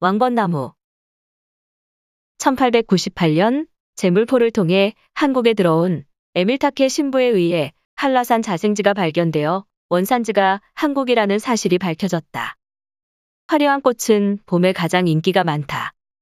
왕건나무 1898년 제물포를 통해 한국에 들어온 에밀타케 신부에 의해 한라산 자생지가 발견되어 원산지가 한국이라는 사실이 밝혀졌다. 화려한 꽃은 봄에 가장 인기가 많다.